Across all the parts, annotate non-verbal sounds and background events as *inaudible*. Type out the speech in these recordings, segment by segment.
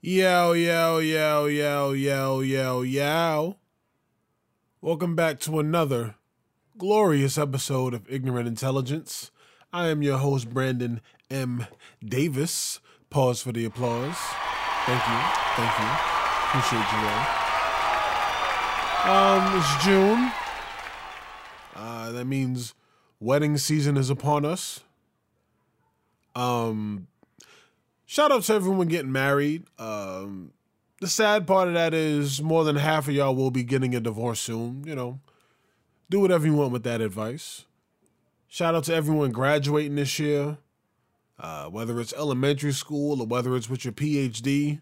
Yo, yo, yo, yo, yo, yo, yo. Welcome back to another glorious episode of Ignorant Intelligence. I am your host, Brandon M. Davis. Pause for the applause. Thank you. Thank you. Appreciate you all. Um, it's June. Uh, that means wedding season is upon us. Um, shout out to everyone getting married. Um, the sad part of that is more than half of y'all will be getting a divorce soon. You know, do whatever you want with that advice. Shout out to everyone graduating this year, uh, whether it's elementary school or whether it's with your PhD.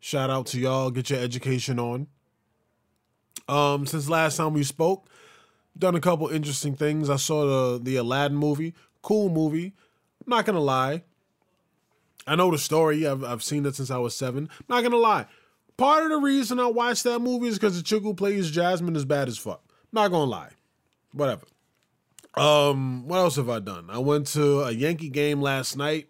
Shout out to y'all. Get your education on. Um, since last time we spoke, done a couple interesting things. I saw the the Aladdin movie, cool movie. I'm not gonna lie. I know the story. I've I've seen it since I was seven. I'm not gonna lie. Part of the reason I watched that movie is because the chick who plays Jasmine is bad as fuck. not gonna lie. Whatever. Um, what else have I done? I went to a Yankee game last night.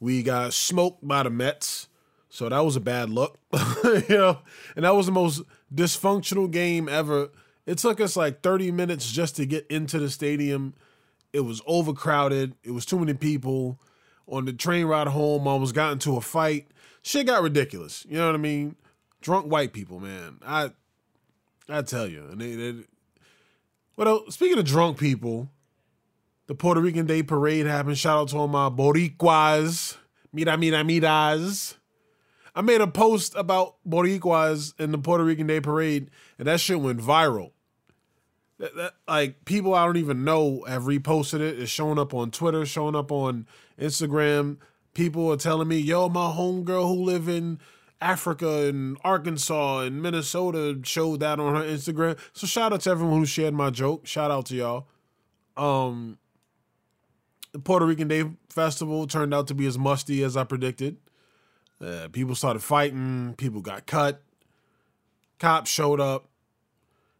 We got smoked by the Mets. So that was a bad look. *laughs* you know, and that was the most dysfunctional game ever. It took us like 30 minutes just to get into the stadium. It was overcrowded. It was too many people. On the train ride home, I almost got into a fight. Shit got ridiculous. You know what I mean? Drunk white people, man. I I tell you. And they, they well, speaking of drunk people, the Puerto Rican Day Parade happened. Shout out to all my Boricuas. Mira, mira, miras. I made a post about Boricuas in the Puerto Rican Day Parade, and that shit went viral. That, that, like people I don't even know have reposted it. It's showing up on Twitter, showing up on Instagram. People are telling me, "Yo, my homegirl who live in Africa and Arkansas and Minnesota showed that on her Instagram." So shout out to everyone who shared my joke. Shout out to y'all. Um, the Puerto Rican Day Festival turned out to be as musty as I predicted. Uh, people started fighting. People got cut. Cops showed up.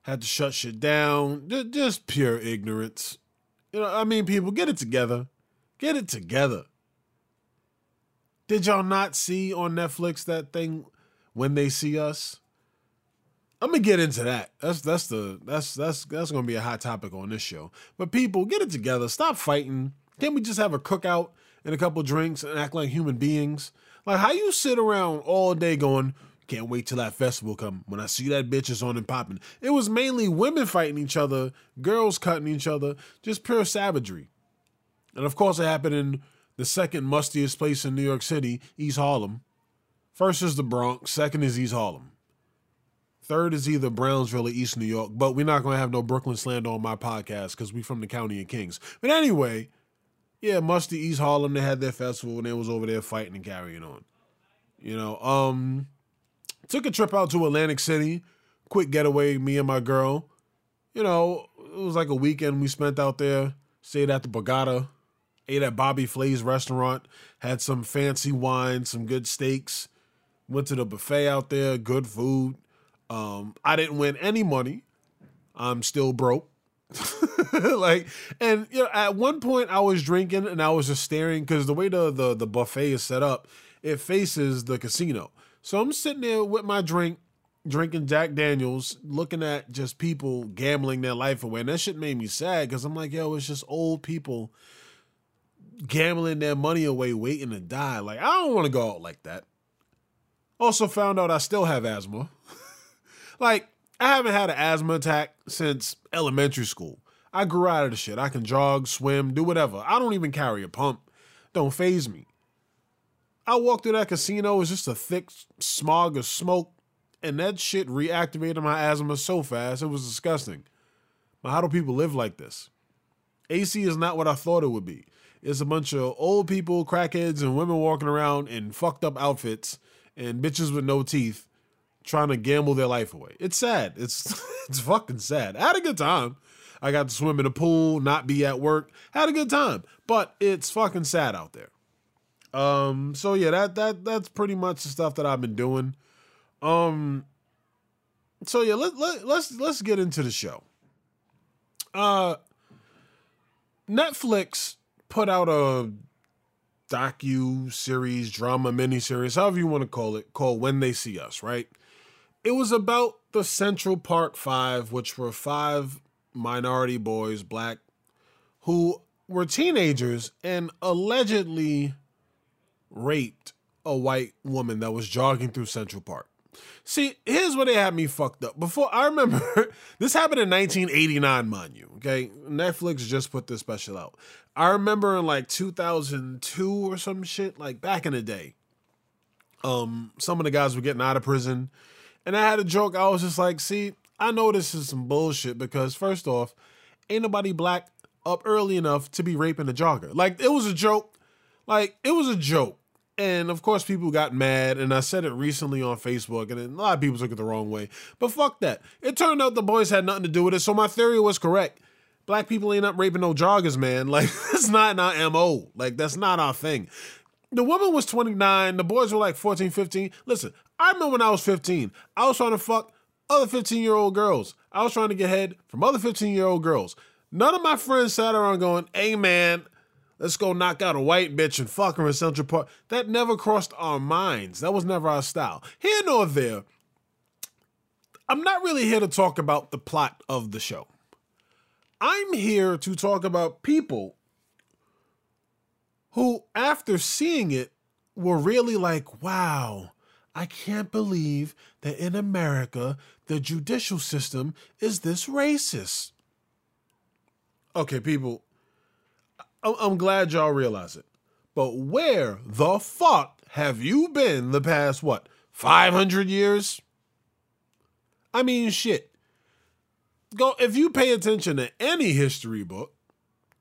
Had to shut shit down. Just, pure ignorance. You know, I mean, people, get it together. Get it together. Did y'all not see on Netflix that thing when they see us? I'm gonna get into that. That's that's the that's that's that's gonna be a hot topic on this show. But people, get it together. Stop fighting. Can't we just have a cookout and a couple drinks and act like human beings? Like how you sit around all day going, can't wait till that festival come. When I see that bitch is on and popping. It was mainly women fighting each other, girls cutting each other, just pure savagery. And of course, it happened in the second mustiest place in New York City, East Harlem. First is the Bronx, second is East Harlem. Third is either Brownsville or East New York, but we're not going to have no Brooklyn slander on my podcast because we from the county of Kings. But anyway, yeah, Musty East Harlem, they had their festival and they was over there fighting and carrying on. You know, um, took a trip out to Atlantic City, quick getaway, me and my girl. You know, it was like a weekend we spent out there, stayed at the Borgata, ate at Bobby Flay's restaurant, had some fancy wine, some good steaks, went to the buffet out there, good food. Um, I didn't win any money. I'm still broke. *laughs* like and you know at one point i was drinking and i was just staring because the way the, the the buffet is set up it faces the casino so i'm sitting there with my drink drinking jack daniels looking at just people gambling their life away and that shit made me sad because i'm like yo it's just old people gambling their money away waiting to die like i don't want to go out like that also found out i still have asthma *laughs* like I haven't had an asthma attack since elementary school. I grew out of the shit. I can jog, swim, do whatever. I don't even carry a pump. Don't phase me. I walked through that casino, it was just a thick smog of smoke, and that shit reactivated my asthma so fast, it was disgusting. But how do people live like this? AC is not what I thought it would be. It's a bunch of old people, crackheads, and women walking around in fucked up outfits and bitches with no teeth trying to gamble their life away. It's sad. It's *laughs* it's fucking sad. I had a good time. I got to swim in a pool, not be at work. Had a good time, but it's fucking sad out there. Um. So yeah, that that that's pretty much the stuff that I've been doing. Um. So yeah, let, let let's let's get into the show. Uh. Netflix put out a docu series, drama miniseries, however you want to call it, called When They See Us, right? It was about the Central Park Five, which were five minority boys, black, who were teenagers and allegedly raped a white woman that was jogging through Central Park. See, here's where they had me fucked up. Before I remember, *laughs* this happened in 1989, mind you. Okay, Netflix just put this special out. I remember in like 2002 or some shit, like back in the day. Um, some of the guys were getting out of prison, and I had a joke. I was just like, "See, I know this is some bullshit because first off, ain't nobody black up early enough to be raping a jogger. Like it was a joke. Like it was a joke." And of course, people got mad, and I said it recently on Facebook, and a lot of people took it the wrong way. But fuck that. It turned out the boys had nothing to do with it, so my theory was correct. Black people ain't up raping no joggers, man. *laughs* Like, that's not our MO. Like, that's not our thing. The woman was 29, the boys were like 14, 15. Listen, I remember when I was 15, I was trying to fuck other 15 year old girls. I was trying to get head from other 15 year old girls. None of my friends sat around going, hey man, Let's go knock out a white bitch and fuck her in Central Park. That never crossed our minds. That was never our style. Here nor there, I'm not really here to talk about the plot of the show. I'm here to talk about people who, after seeing it, were really like, wow, I can't believe that in America, the judicial system is this racist. Okay, people, I'm glad y'all realize it. But where the fuck have you been the past, what, 500 years? I mean, shit. Go if you pay attention to any history book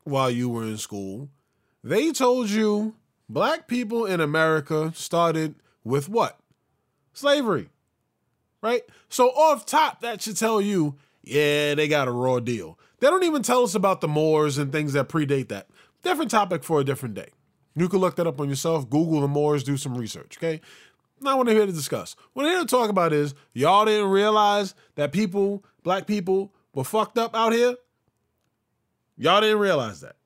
while you were in school, they told you black people in America started with what? Slavery. Right? So off top that should tell you, yeah, they got a raw deal. They don't even tell us about the Moors and things that predate that. Different topic for a different day. You can look that up on yourself, Google the Moors, do some research, okay? Not what I'm here to discuss. What I'm here to talk about is y'all didn't realize that people, black people, were fucked up out here. Y'all didn't realize that.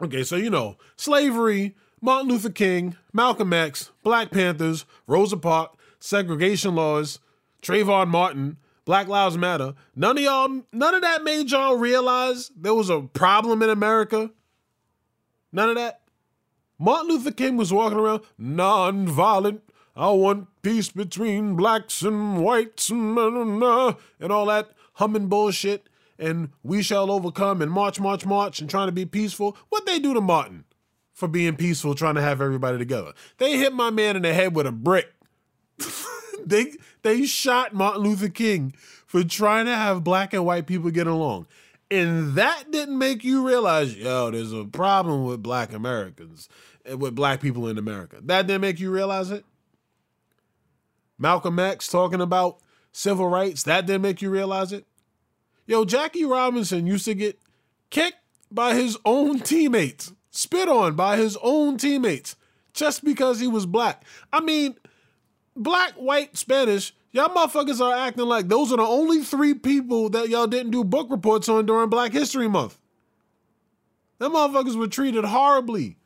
Okay, so you know, slavery, Martin Luther King, Malcolm X, Black Panthers, Rosa Parks, segregation laws, Trayvon Martin, Black Lives Matter. None of y'all, none of that made y'all realize there was a problem in America None of that. Martin Luther King was walking around non-violent. I want peace between blacks and whites and, and all that humming bullshit. And we shall overcome and march, march, march and trying to be peaceful. What they do to Martin for being peaceful, trying to have everybody together? They hit my man in the head with a brick. *laughs* they they shot Martin Luther King for trying to have black and white people get along and that didn't make you realize, yo, there's a problem with black Americans, eh, with black people in America. That didn't make you realize it. Malcolm X talking about civil rights, that didn't make you realize it. Yo, Jackie Robinson used to get kicked by his own teammates, spit on by his own teammates, just because he was black. I mean, black, white, Spanish Y'all motherfuckers are acting like those are the only three people that y'all didn't do book reports on during Black History Month. Them motherfuckers were treated horribly.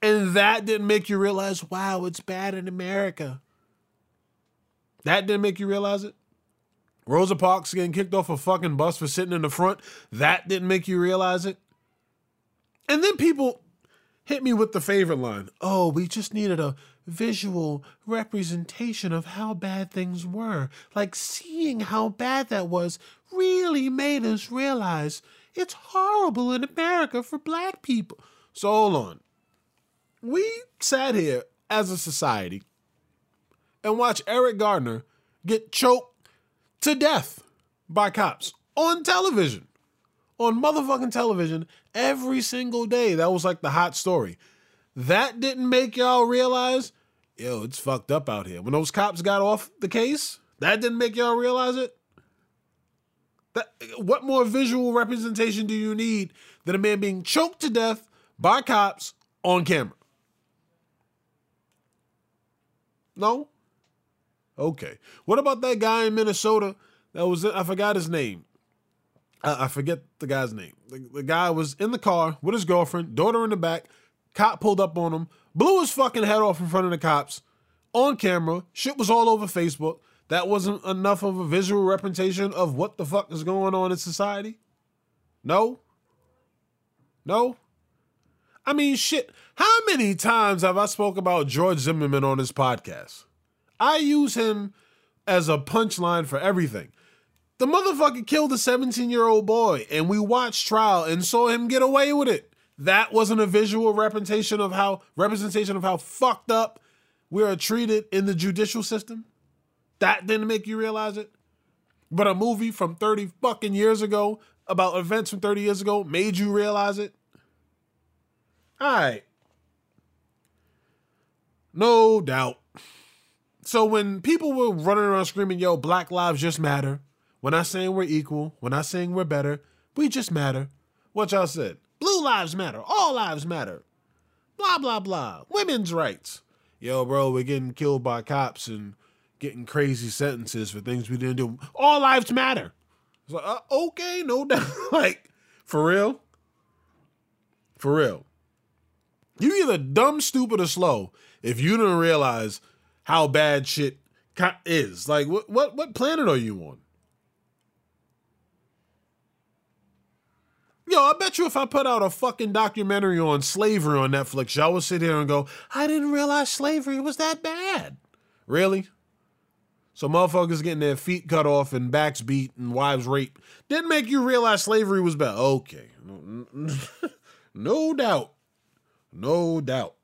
And that didn't make you realize, wow, it's bad in America. That didn't make you realize it. Rosa Parks getting kicked off a fucking bus for sitting in the front. That didn't make you realize it. And then people hit me with the favorite line. Oh, we just needed a visual representation of how bad things were. Like seeing how bad that was really made us realize it's horrible in America for black people. So hold on. We sat here as a society and watched Eric Gardner get choked to death by cops on television. On motherfucking television every single day. That was like the hot story. That didn't make y'all realize, yo, it's fucked up out here. When those cops got off the case, that didn't make y'all realize it. That what more visual representation do you need than a man being choked to death by cops on camera? No? Okay. What about that guy in Minnesota that was I forgot his name. I, I forget the guy's name. The, the guy was in the car with his girlfriend, daughter in the back, Cop pulled up on him, blew his fucking head off in front of the cops on camera. Shit was all over Facebook. That wasn't enough of a visual representation of what the fuck is going on in society? No? No? I mean, shit. How many times have I spoke about George Zimmerman on this podcast? I use him as a punchline for everything. The motherfucker killed a 17 year old boy, and we watched trial and saw him get away with it. That wasn't a visual representation of how representation of how fucked up we are treated in the judicial system. That didn't make you realize it. But a movie from 30 fucking years ago about events from 30 years ago made you realize it. All right. No doubt. So when people were running around screaming, yo, Black Lives just matter, we're not saying we're equal, we're not saying we're better, we just matter. What y'all said? Blue lives matter, all lives matter. Blah, blah, blah. Women's rights. Yo, bro, we're getting killed by cops and getting crazy sentences for things we didn't do. All lives matter. It's like, uh, okay, no *laughs* doubt. like, for real? For real. You either dumb, stupid, or slow if you don't realize how bad shit is. Like, what what what planet are you on? Yo, I bet you if I put out a fucking documentary on slavery on Netflix, y'all would sit here and go, I didn't realize slavery was that bad. Really? So motherfuckers getting their feet cut off and backs beat and wives raped didn't make you realize slavery was bad. Okay. *laughs* no doubt. No doubt.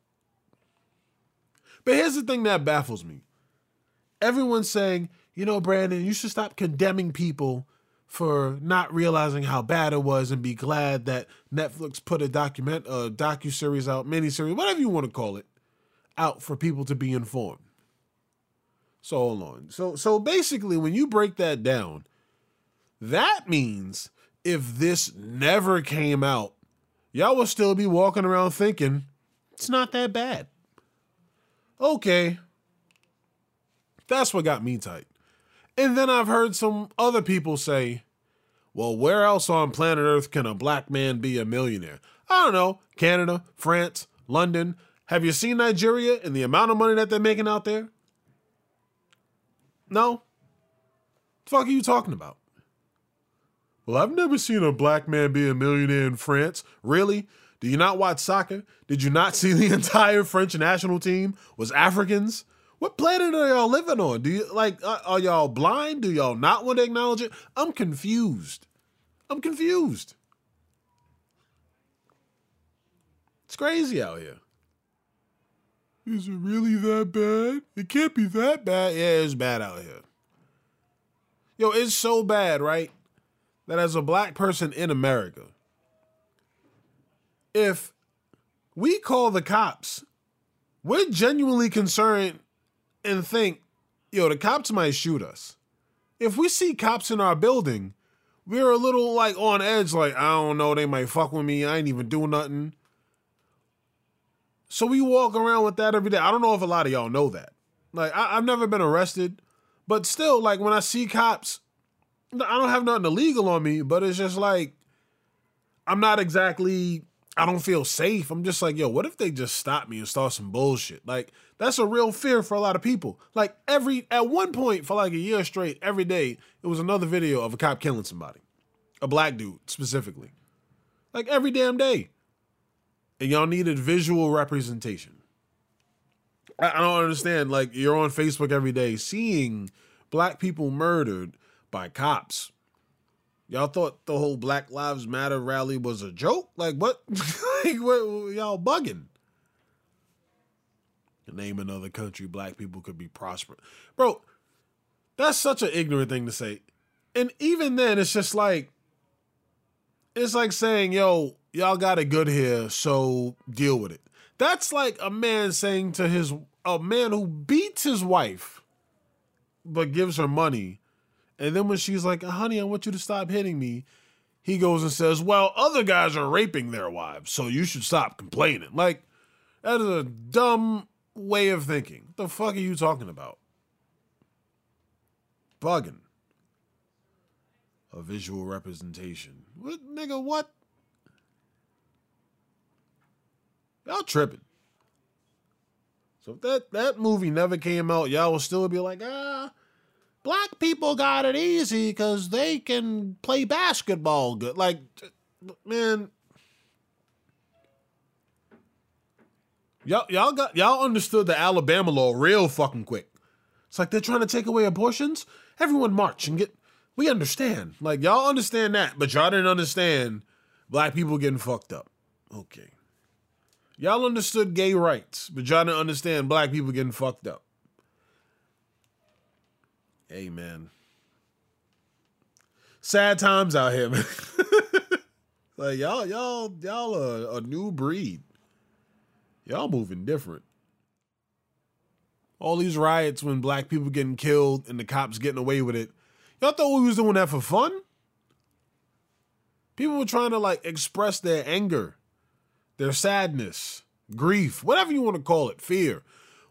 But here's the thing that baffles me. Everyone's saying, you know, Brandon, you should stop condemning people for not realizing how bad it was and be glad that Netflix put a document a docu series out, miniseries, whatever you want to call it, out for people to be informed. So hold on. So so basically when you break that down, that means if this never came out, y'all would still be walking around thinking it's not that bad. Okay. That's what got me tight. And then I've heard some other people say, well, where else on planet Earth can a black man be a millionaire? I don't know. Canada, France, London. Have you seen Nigeria and the amount of money that they're making out there? No. What the fuck are you talking about? Well, I've never seen a black man be a millionaire in France. Really? Do you not watch soccer? Did you not *laughs* see the entire French national team was Africans? What planet are y'all living on? Do you like are y'all blind? Do y'all not want to acknowledge it? I'm confused. I'm confused. It's crazy out here. Is it really that bad? It can't be that bad. Yeah, it's bad out here. Yo, it's so bad, right? That as a black person in America, if we call the cops, we're genuinely concerned and think, yo, the cops might shoot us. If we see cops in our building, we're a little like on edge, like, I don't know, they might fuck with me. I ain't even do nothing. So we walk around with that every day. I don't know if a lot of y'all know that. Like, I, have never been arrested, but still, like, when I see cops, I don't have nothing illegal on me, but it's just like, I'm not exactly I don't feel safe. I'm just like, yo, what if they just stop me and start some bullshit? Like, that's a real fear for a lot of people. Like, every, at one point for like a year straight, every day, it was another video of a cop killing somebody, a black dude specifically. Like, every damn day. And y'all needed visual representation. I, I don't understand. Like, you're on Facebook every day seeing black people murdered by cops Y'all thought the whole Black Lives Matter rally was a joke? Like what? *laughs* like what y'all bugging? Name another country black people could be prospering. Bro, that's such an ignorant thing to say. And even then, it's just like it's like saying, yo, y'all got it good here, so deal with it. That's like a man saying to his a man who beats his wife but gives her money and then when she's like, honey, I want you to stop hitting me, he goes and says, well, other guys are raping their wives, so you should stop complaining. Like, that is a dumb way of thinking. What the fuck are you talking about? Bugging. A visual representation. What, nigga, what? Y'all tripping. So if that, that movie never came out, y'all will still be like, ah, black people got it easy because they can play basketball good. Like, man, y'all y'all got y'all understood the Alabama law real fucking quick. It's like they're trying to take away abortions. Everyone march and get. We understand. Like y'all understand that, but y'all didn't understand black people getting fucked up. Okay. Y'all understood gay rights, but y'all didn't understand black people getting fucked up. Man. Sad times out here, *laughs* man. like y'all, y'all, y'all are a new breed. Y'all moving different. All these riots when black people getting killed and the cops getting away with it. Y'all thought we was doing that for fun? People were trying to like express their anger their sadness, grief, whatever you want to call it, fear,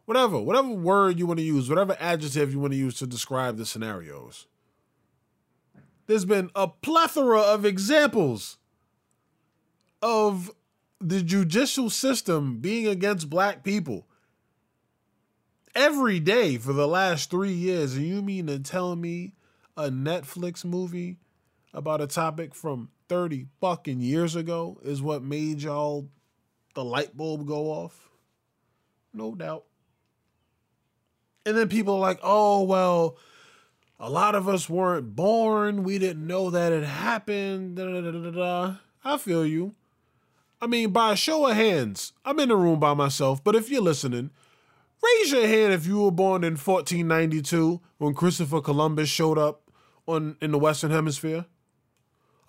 whatever, whatever word you want to use, whatever adjective you want to use to describe the scenarios. There's been a plethora of examples of the judicial system being against black people every day for the last three years. And you mean to tell me a Netflix movie about a topic from 30 fucking years ago is what made y'all the light bulb go off? No doubt. And then people are like, oh, well, a lot of us weren't born. We didn't know that it happened. Da, da, da, I feel you. I mean, by a show of hands, I'm in the room by myself, but if you're listening, raise your hand if you were born in 1492 when Christopher Columbus showed up on in the Western Hemisphere.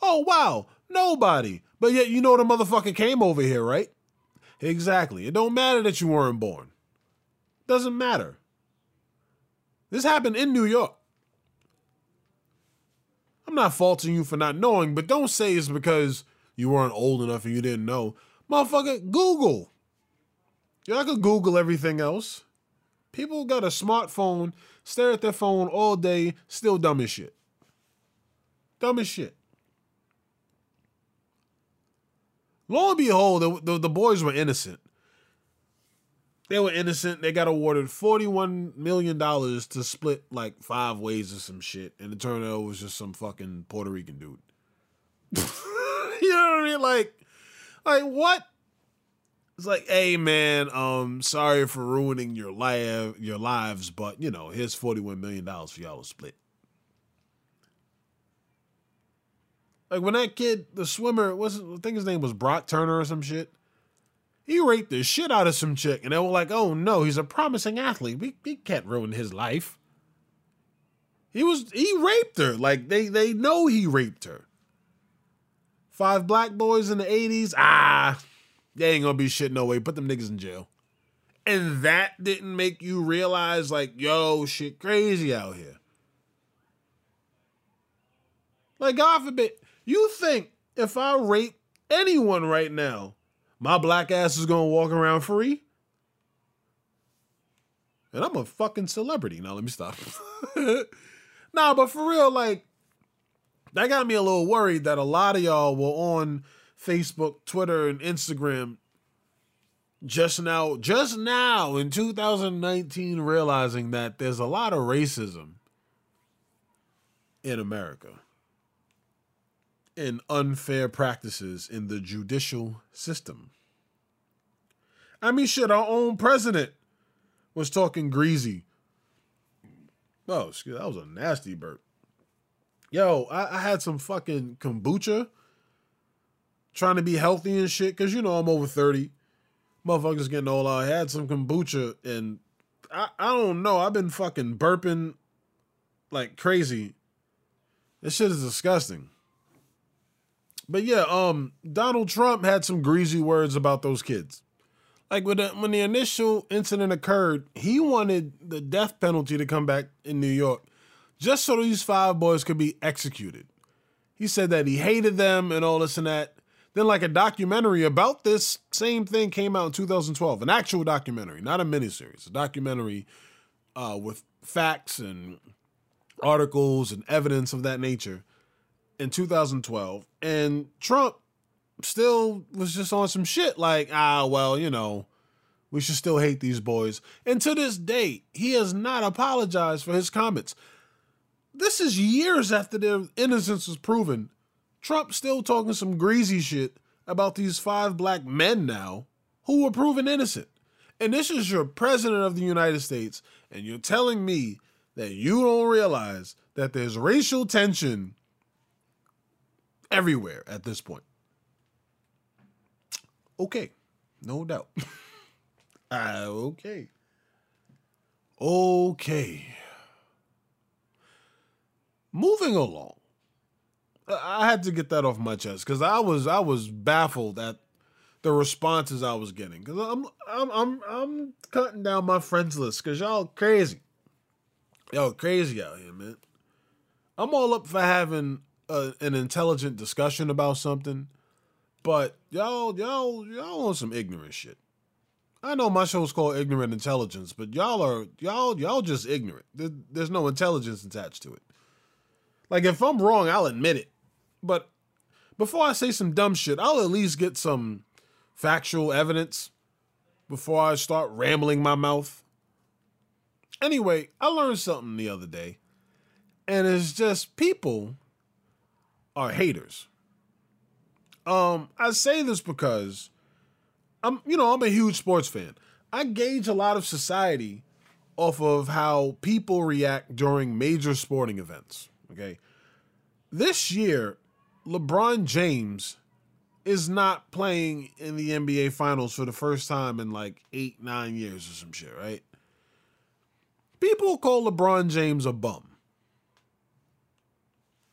Oh, wow, nobody. But yet you know the motherfucker came over here, right? Exactly. It don't matter that you weren't born. Doesn't matter. This happened in New York. I'm not faulting you for not knowing, but don't say it's because you weren't old enough and you didn't know. Motherfucker, Google. Y'all could Google everything else. People got a smartphone, stare at their phone all day, still dumb as shit. Dumb as shit. Lo and behold, the, the, the boys were innocent. They were innocent. They got awarded $41 million to split like five ways or some shit. And the it was just some fucking Puerto Rican dude. *laughs* you know what I mean? Like, like what? It's like, hey man, um, sorry for ruining your life, your lives, but you know, here's forty one million dollars for y'all to split. Like when that kid, the swimmer, was I think his name was Brock Turner or some shit. He raped the shit out of some chick, and they were like, "Oh no, he's a promising athlete. We, we can't ruin his life." He was he raped her. Like they they know he raped her. Five black boys in the '80s. Ah, they ain't gonna be shit no way. Put them niggas in jail. And that didn't make you realize, like, yo, shit crazy out here. Like, God forbid, you think if I rape anyone right now, my black ass is gonna walk around free? And I'm a fucking celebrity. Now let me stop. *laughs* nah, but for real, like that got me a little worried that a lot of y'all were on Facebook, Twitter, and Instagram just now, just now in 2019, realizing that there's a lot of racism in America and unfair practices in the judicial system. I mean, shit, our own president was talking greasy. Oh, excuse, that was a nasty burp. Yo, I, I had some fucking kombucha trying to be healthy and shit, because you know I'm over 30. Motherfuckers getting old. I had some kombucha and I, I don't know. I've been fucking burping like crazy. This shit is disgusting. But yeah, um, Donald Trump had some greasy words about those kids. Like when the, when the initial incident occurred, he wanted the death penalty to come back in New York, just so these five boys could be executed. He said that he hated them and all this and that. Then, like a documentary about this same thing came out in 2012, an actual documentary, not a miniseries, a documentary uh, with facts and articles and evidence of that nature in 2012. And Trump still was just on some shit like, ah, well, you know, we should still hate these boys. And to this day, he has not apologized for his comments. This is years after their innocence was proven. Trump still talking some greasy shit about these five black men now who were proven innocent. And this is your president of the United States, and you're telling me that you don't realize that there's racial tension everywhere at this point. Okay, no doubt. uh, *laughs* okay. Okay. Moving along. I had to get that off my chest because I was I was baffled at the responses I was getting because I'm I'm I'm I'm cutting down my friends list because y'all crazy, y'all crazy out here, man. I'm all up for having a, an intelligent discussion about something, but y'all y'all y'all on some ignorant shit. I know my show's called Ignorant Intelligence, but y'all are y'all y'all just ignorant. There, there's no intelligence attached to it. Like if I'm wrong, I'll admit it. But before I say some dumb shit, I'll at least get some factual evidence before I start rambling my mouth. Anyway, I learned something the other day, and it's just people are haters. Um, I say this because I'm, you know, I'm a huge sports fan. I gauge a lot of society off of how people react during major sporting events. Okay. This year, LeBron James is not playing in the NBA Finals for the first time in like eight, nine years or some shit, right? People call LeBron James a bum,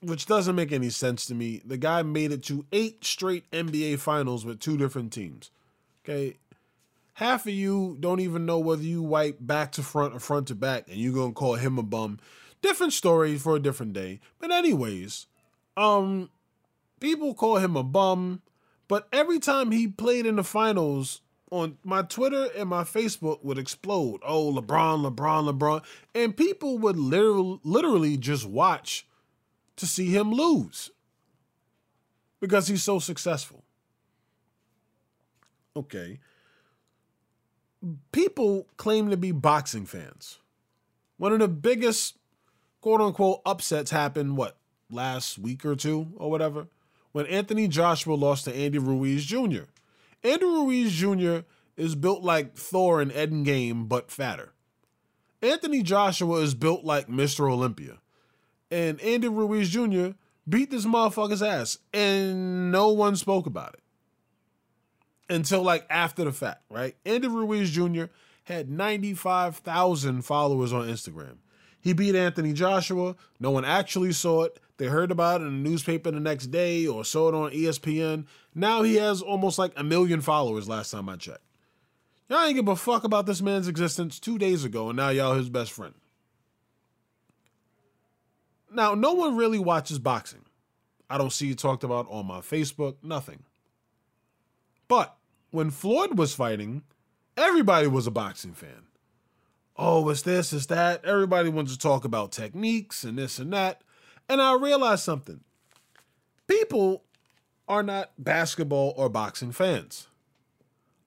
which doesn't make any sense to me. The guy made it to eight straight NBA Finals with two different teams. Okay. Half of you don't even know whether you wipe back to front or front to back, and you're gonna call him a bum. Different story for a different day. But anyways, um, people call him a bum, but every time he played in the finals, on my Twitter and my Facebook would explode. Oh, LeBron, LeBron, LeBron. And people would literally, literally just watch to see him lose because he's so successful. Okay. People claim to be boxing fans. One of the biggest quote unquote upsets happened, what, last week or two or whatever? When Anthony Joshua lost to Andy Ruiz Jr. Andy Ruiz Jr. is built like Thor in Endgame, but fatter. Anthony Joshua is built like Mr. Olympia. And Andy Ruiz Jr. beat this motherfucker's ass, and no one spoke about it until like after the fact, right? Andy Ruiz Jr. had 95,000 followers on Instagram. He beat Anthony Joshua. No one actually saw it. They heard about it in the newspaper the next day or saw it on ESPN. Now he has almost like a million followers last time I checked. Y'all ain't give a fuck about this man's existence two days ago, and now y'all his best friend. Now, no one really watches boxing. I don't see it talked about on my Facebook, nothing. But when Floyd was fighting, everybody was a boxing fan. Oh, it's this, it's that. Everybody wants to talk about techniques and this and that. And I realized something. People are not basketball or boxing fans.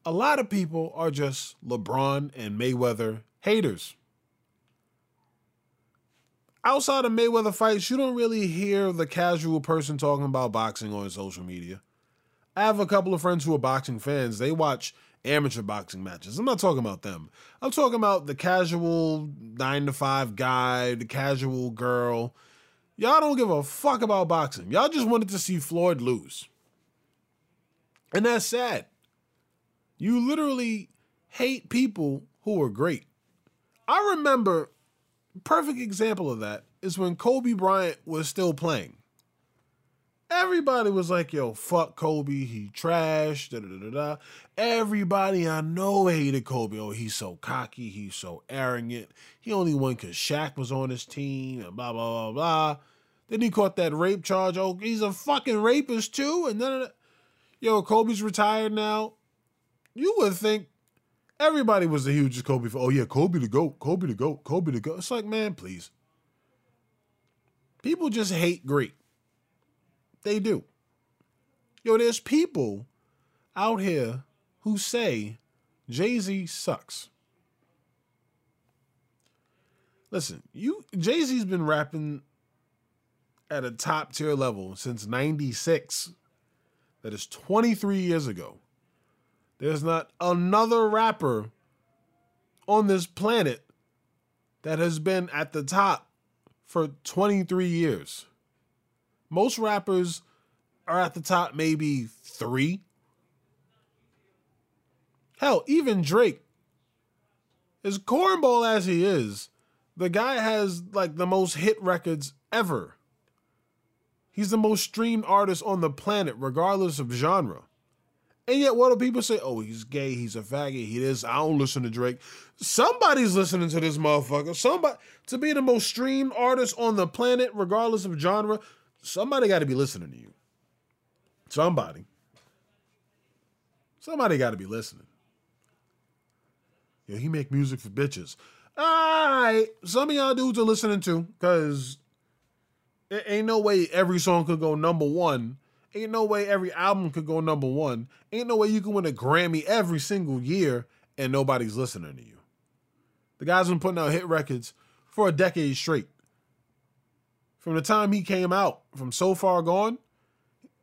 A lot of people are just LeBron and Mayweather haters. Outside of Mayweather fights, you don't really hear the casual person talking about boxing on social media. I have a couple of friends who are boxing fans. They watch amateur boxing matches. I'm not talking about them. I'm talking about the casual nine to five guy, the casual girl. Y'all don't give a fuck about boxing. Y'all just wanted to see Floyd lose. And that's sad. You literally hate people who are great. I remember, perfect example of that is when Kobe Bryant was still playing everybody was like, yo, fuck Kobe. He trash. Da, da, da, da. Everybody I know hated Kobe. Oh, he's so cocky. He's so arrogant. He only won because Shaq was on his team and blah, blah, blah, blah. Then he caught that rape charge. Oh, he's a fucking rapist too. And then, yo, Kobe's retired now. You would think everybody was the hugest Kobe for, oh, yeah, Kobe to go, Kobe to go, Kobe to go. It's like, man, please. People just hate great. They do. Yo, there's people out here who say Jay Z sucks. Listen, you Jay Z's been rapping at a top tier level since 96. That is 23 years ago. There's not another rapper on this planet that has been at the top for 23 years. Most rappers are at the top maybe three. Hell, even Drake, as cornball as he is, the guy has like the most hit records ever. He's the most streamed artist on the planet, regardless of genre. And yet, what do people say? Oh, he's gay, he's a faggot, he is. I don't listen to Drake. Somebody's listening to this motherfucker. Somebody to be the most streamed artist on the planet, regardless of genre, somebody got to be listening to you. Somebody. Somebody got to be listening. Yo, he make music for bitches. All right, some of y'all dudes are listening to, cause it ain't no way every song could go number one. Ain't no way every album could go number one. Ain't no way you can win a Grammy every single year and nobody's listening to you. The guy's been putting out hit records for a decade straight. From the time he came out, from So Far Gone,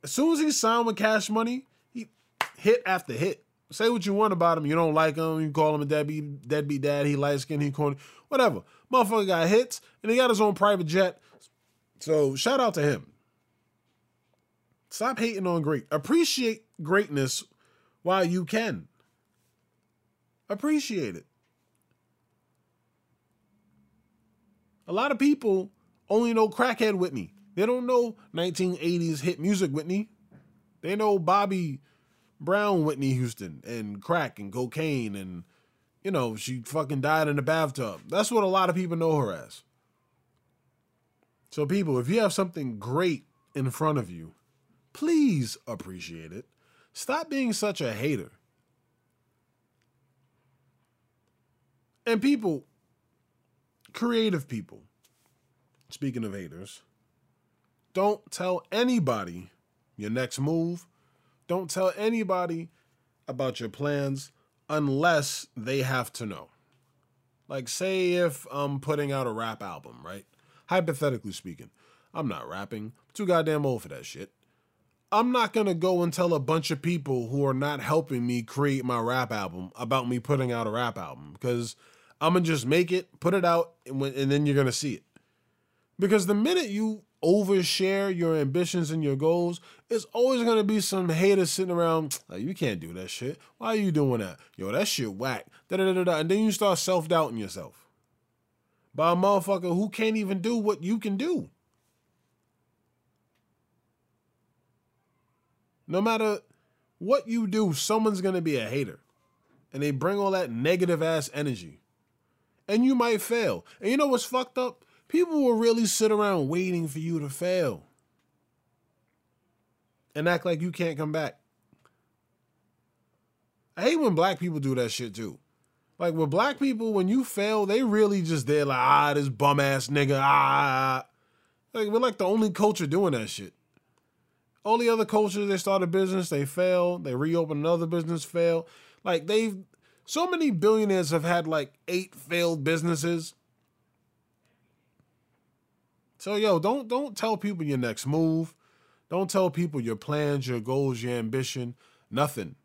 as soon as he signed with Cash Money, he hit after hit. Say what you want about him. You don't like him. You call him a deadbeat, deadbeat dad. He light skin. He corny. Whatever. Motherfucker got hits, and he got his own private jet. So shout out to him. Stop hating on great. Appreciate greatness while you can. Appreciate it. A lot of people only know crackhead Whitney. They don't know 1980s hit music Whitney. They know Bobby Brown Whitney Houston and crack and cocaine and you know, she fucking died in the bathtub. That's what a lot of people know her as. So people, if you have something great in front of you, please appreciate it. Stop being such a hater. And people, creative people, speaking of haters, don't tell anybody your next move. Don't tell anybody about your plans unless they have to know. Like, say if I'm putting out a rap album, right? Hypothetically speaking, I'm not rapping. I'm too goddamn old for that shit. I'm not gonna go and tell a bunch of people who are not helping me create my rap album about me putting out a rap album because I'm gonna just make it, put it out, and, when, and then you're gonna see it. Because the minute you overshare your ambitions and your goals, it's always gonna be some haters sitting around. Like, you can't do that shit. Why are you doing that? Yo, that shit whack. Da da da da. And then you start self doubting yourself by a motherfucker who can't even do what you can do. No matter what you do, someone's gonna be a hater. And they bring all that negative ass energy. And you might fail. And you know what's fucked up? People will really sit around waiting for you to fail. And act like you can't come back. I hate when black people do that shit too. Like with black people, when you fail, they really just there like, ah, this bum ass nigga, ah. Like we're like the only culture doing that shit. All the other cultures, they start a business, they fail, they reopen another business, fail. Like they've so many billionaires have had like eight failed businesses. So yo, don't don't tell people your next move. Don't tell people your plans, your goals, your ambition, nothing.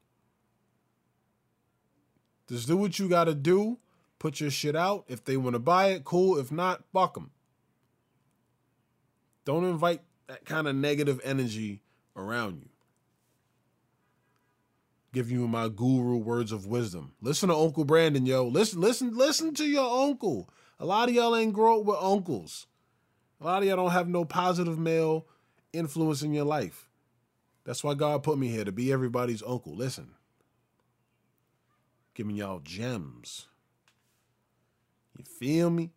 Just do what you got to do. Put your shit out. If they want to buy it, cool. If not, fuck them. Don't invite that kind of negative energy around you. Give you my guru words of wisdom. Listen to Uncle Brandon, yo. Listen, listen, listen to your uncle. A lot of y'all ain't grow up with uncles. A lot of y'all don't have no positive male influence in your life. That's why God put me here to be everybody's uncle. Listen giving y'all gems. You feel me?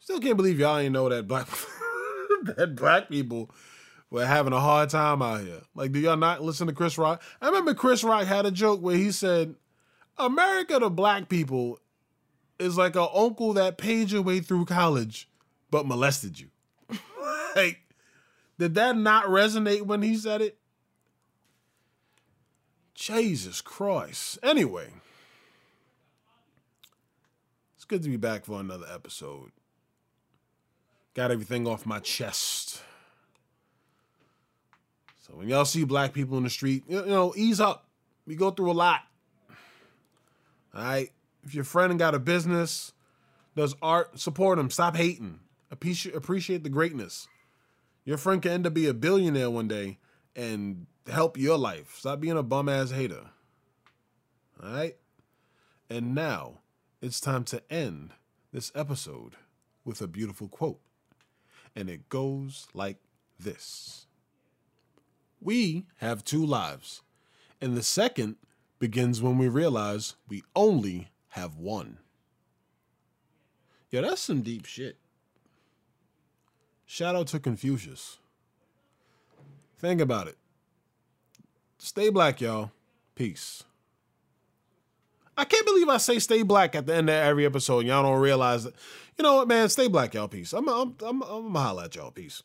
Still can't believe y'all ain't know that black *laughs* *laughs* that black people were having a hard time out here. Like, do y'all not listen to Chris Rock? I remember Chris Rock had a joke where he said, America to black people is like an uncle that paid your way through college but molested you. *laughs* like, Did that not resonate when he said it? Jesus Christ. Anyway, it's good to be back for another episode. Got everything off my chest. So when y'all see black people in the street, you know, ease up. We go through a lot. All right. If your friend got a business, does art, support him. Stop hating. Appreciate the greatness. Your friend can end up be a billionaire one day and help your life. Stop being a bum ass hater. All right? And now it's time to end this episode with a beautiful quote. And it goes like this We have two lives, and the second begins when we realize we only have one. Yo, that's some deep shit. Shout out to Confucius. Think about it. Stay black, y'all. Peace. I can't believe I say stay black at the end of every episode. Y'all don't realize that. You know what, man? Stay black, y'all. Peace. I'm, I'm, I'm, I'm gonna holla at y'all. Peace.